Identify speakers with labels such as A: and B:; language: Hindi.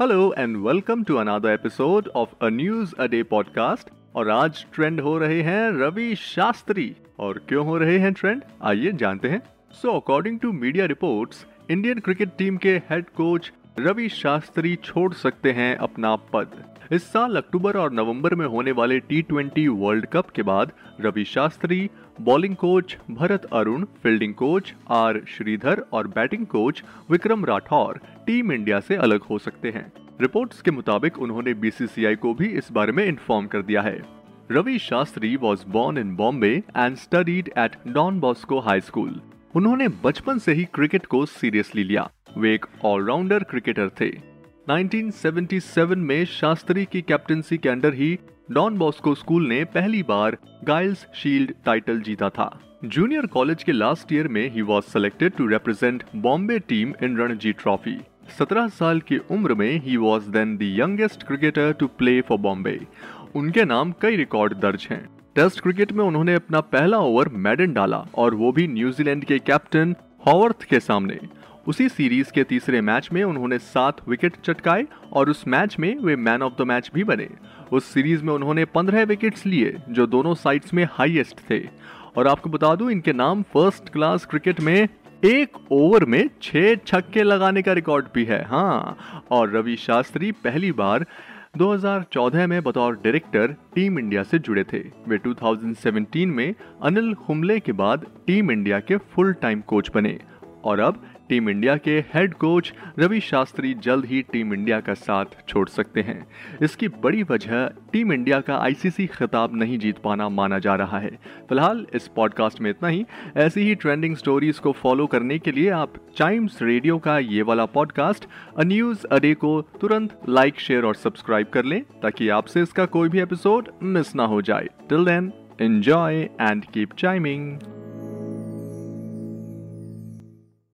A: Hello and welcome to another episode of a news a day podcast और आज ट्रेंड हो रहे हैं रवि शास्त्री। और क्यों हो रहे हैं ट्रेंड आइए जानते हैं। So according to media reports Indian cricket team के हेड कोच रवि शास्त्री छोड़ सकते हैं अपना पद। इस साल अक्टूबर और नवंबर में होने वाले टी ट्वेंटी वर्ल्ड कप के बाद Ravi Shastri bowling coach Bharat Arun fielding coach R Sridhar और batting coach Vikram Rathour team India से अलग हो सकते हैं। रिपोर्ट्स के मुताबिक उन्होंने बीसीसीआई को भी इस बारे में इन्फॉर्म कर दिया है। Ravi Shastri was born in Bombay and studied at Don Bosco high school उन्होंने बचपन से ही क्रिकेट को सीरियसली लिया। वे एक ऑलराउंडर क्रिकेटर थे। 1977 में शास्त्री की कैप्टनसी के अंडर ही डॉन बॉस्को स्कूल ने पहली बार गाइल्स शील्ड टाइटल जीता था। जूनियर कॉलेज के लास्ट ईयर में he was selected to represent Bombay team in Ranji trophy 17 साल की उम्र में he was then the youngest cricketer to play for Bombay उनके नाम कई रिकॉर्ड दर्ज हैं। टेस्ट क्रिकेट में उन्होंने अपना पहला ओवर मैडन डाला और वो भी न्यूजीलैंड के कैप्टन हॉवर्थ के सामने। उसी सीरीज़ के तीसरे मैच में उन्होंने सात विकेट चटकाए और उस मैच में वे मैन ऑफ़ द मैच भी बने। उस सीरीज़ में उन्होंने पंद्रह विकेट्स लिए, जो दोनों साइड्स में हाईएस्ट थे। और आपको बता दूँ, इनके नाम फ़र्स्ट क्लास क्रिकेट में एक ओवर में छह छक्के लगाने का रिकॉर्ड भी है। हाँ और रवि शास्त्री पहली बार 2014 में बतौर डायरेक्टर टीम इंडिया से जुड़े थे। वे 2017 में अनिल कुंबले के बाद टीम इंडिया के फुल टाइम कोच बने। और अब टीम इंडिया के हेड कोच रवि शास्त्री जल्द ही टीम इंडिया का साथ छोड़ सकते हैं। इसकी बड़ी वजह टीम इंडिया का आईसीसी खिताब नहीं जीत पाना माना जा रहा है। फ़िलहाल इस पॉडकास्ट में इतना ही। ऐसी ही ट्रेंडिंग स्टोरीज को फॉलो करने के लिए आप टाइम्स रेडियो का ये वाला पॉडकास्ट अ न्यूज़ अडे को तुरंत लाइक शेयर और सब्सक्राइब कर लें ताकि आपसे इसका कोई भी एपिसोड मिस ना हो जाए। Till then enjoy and keep chiming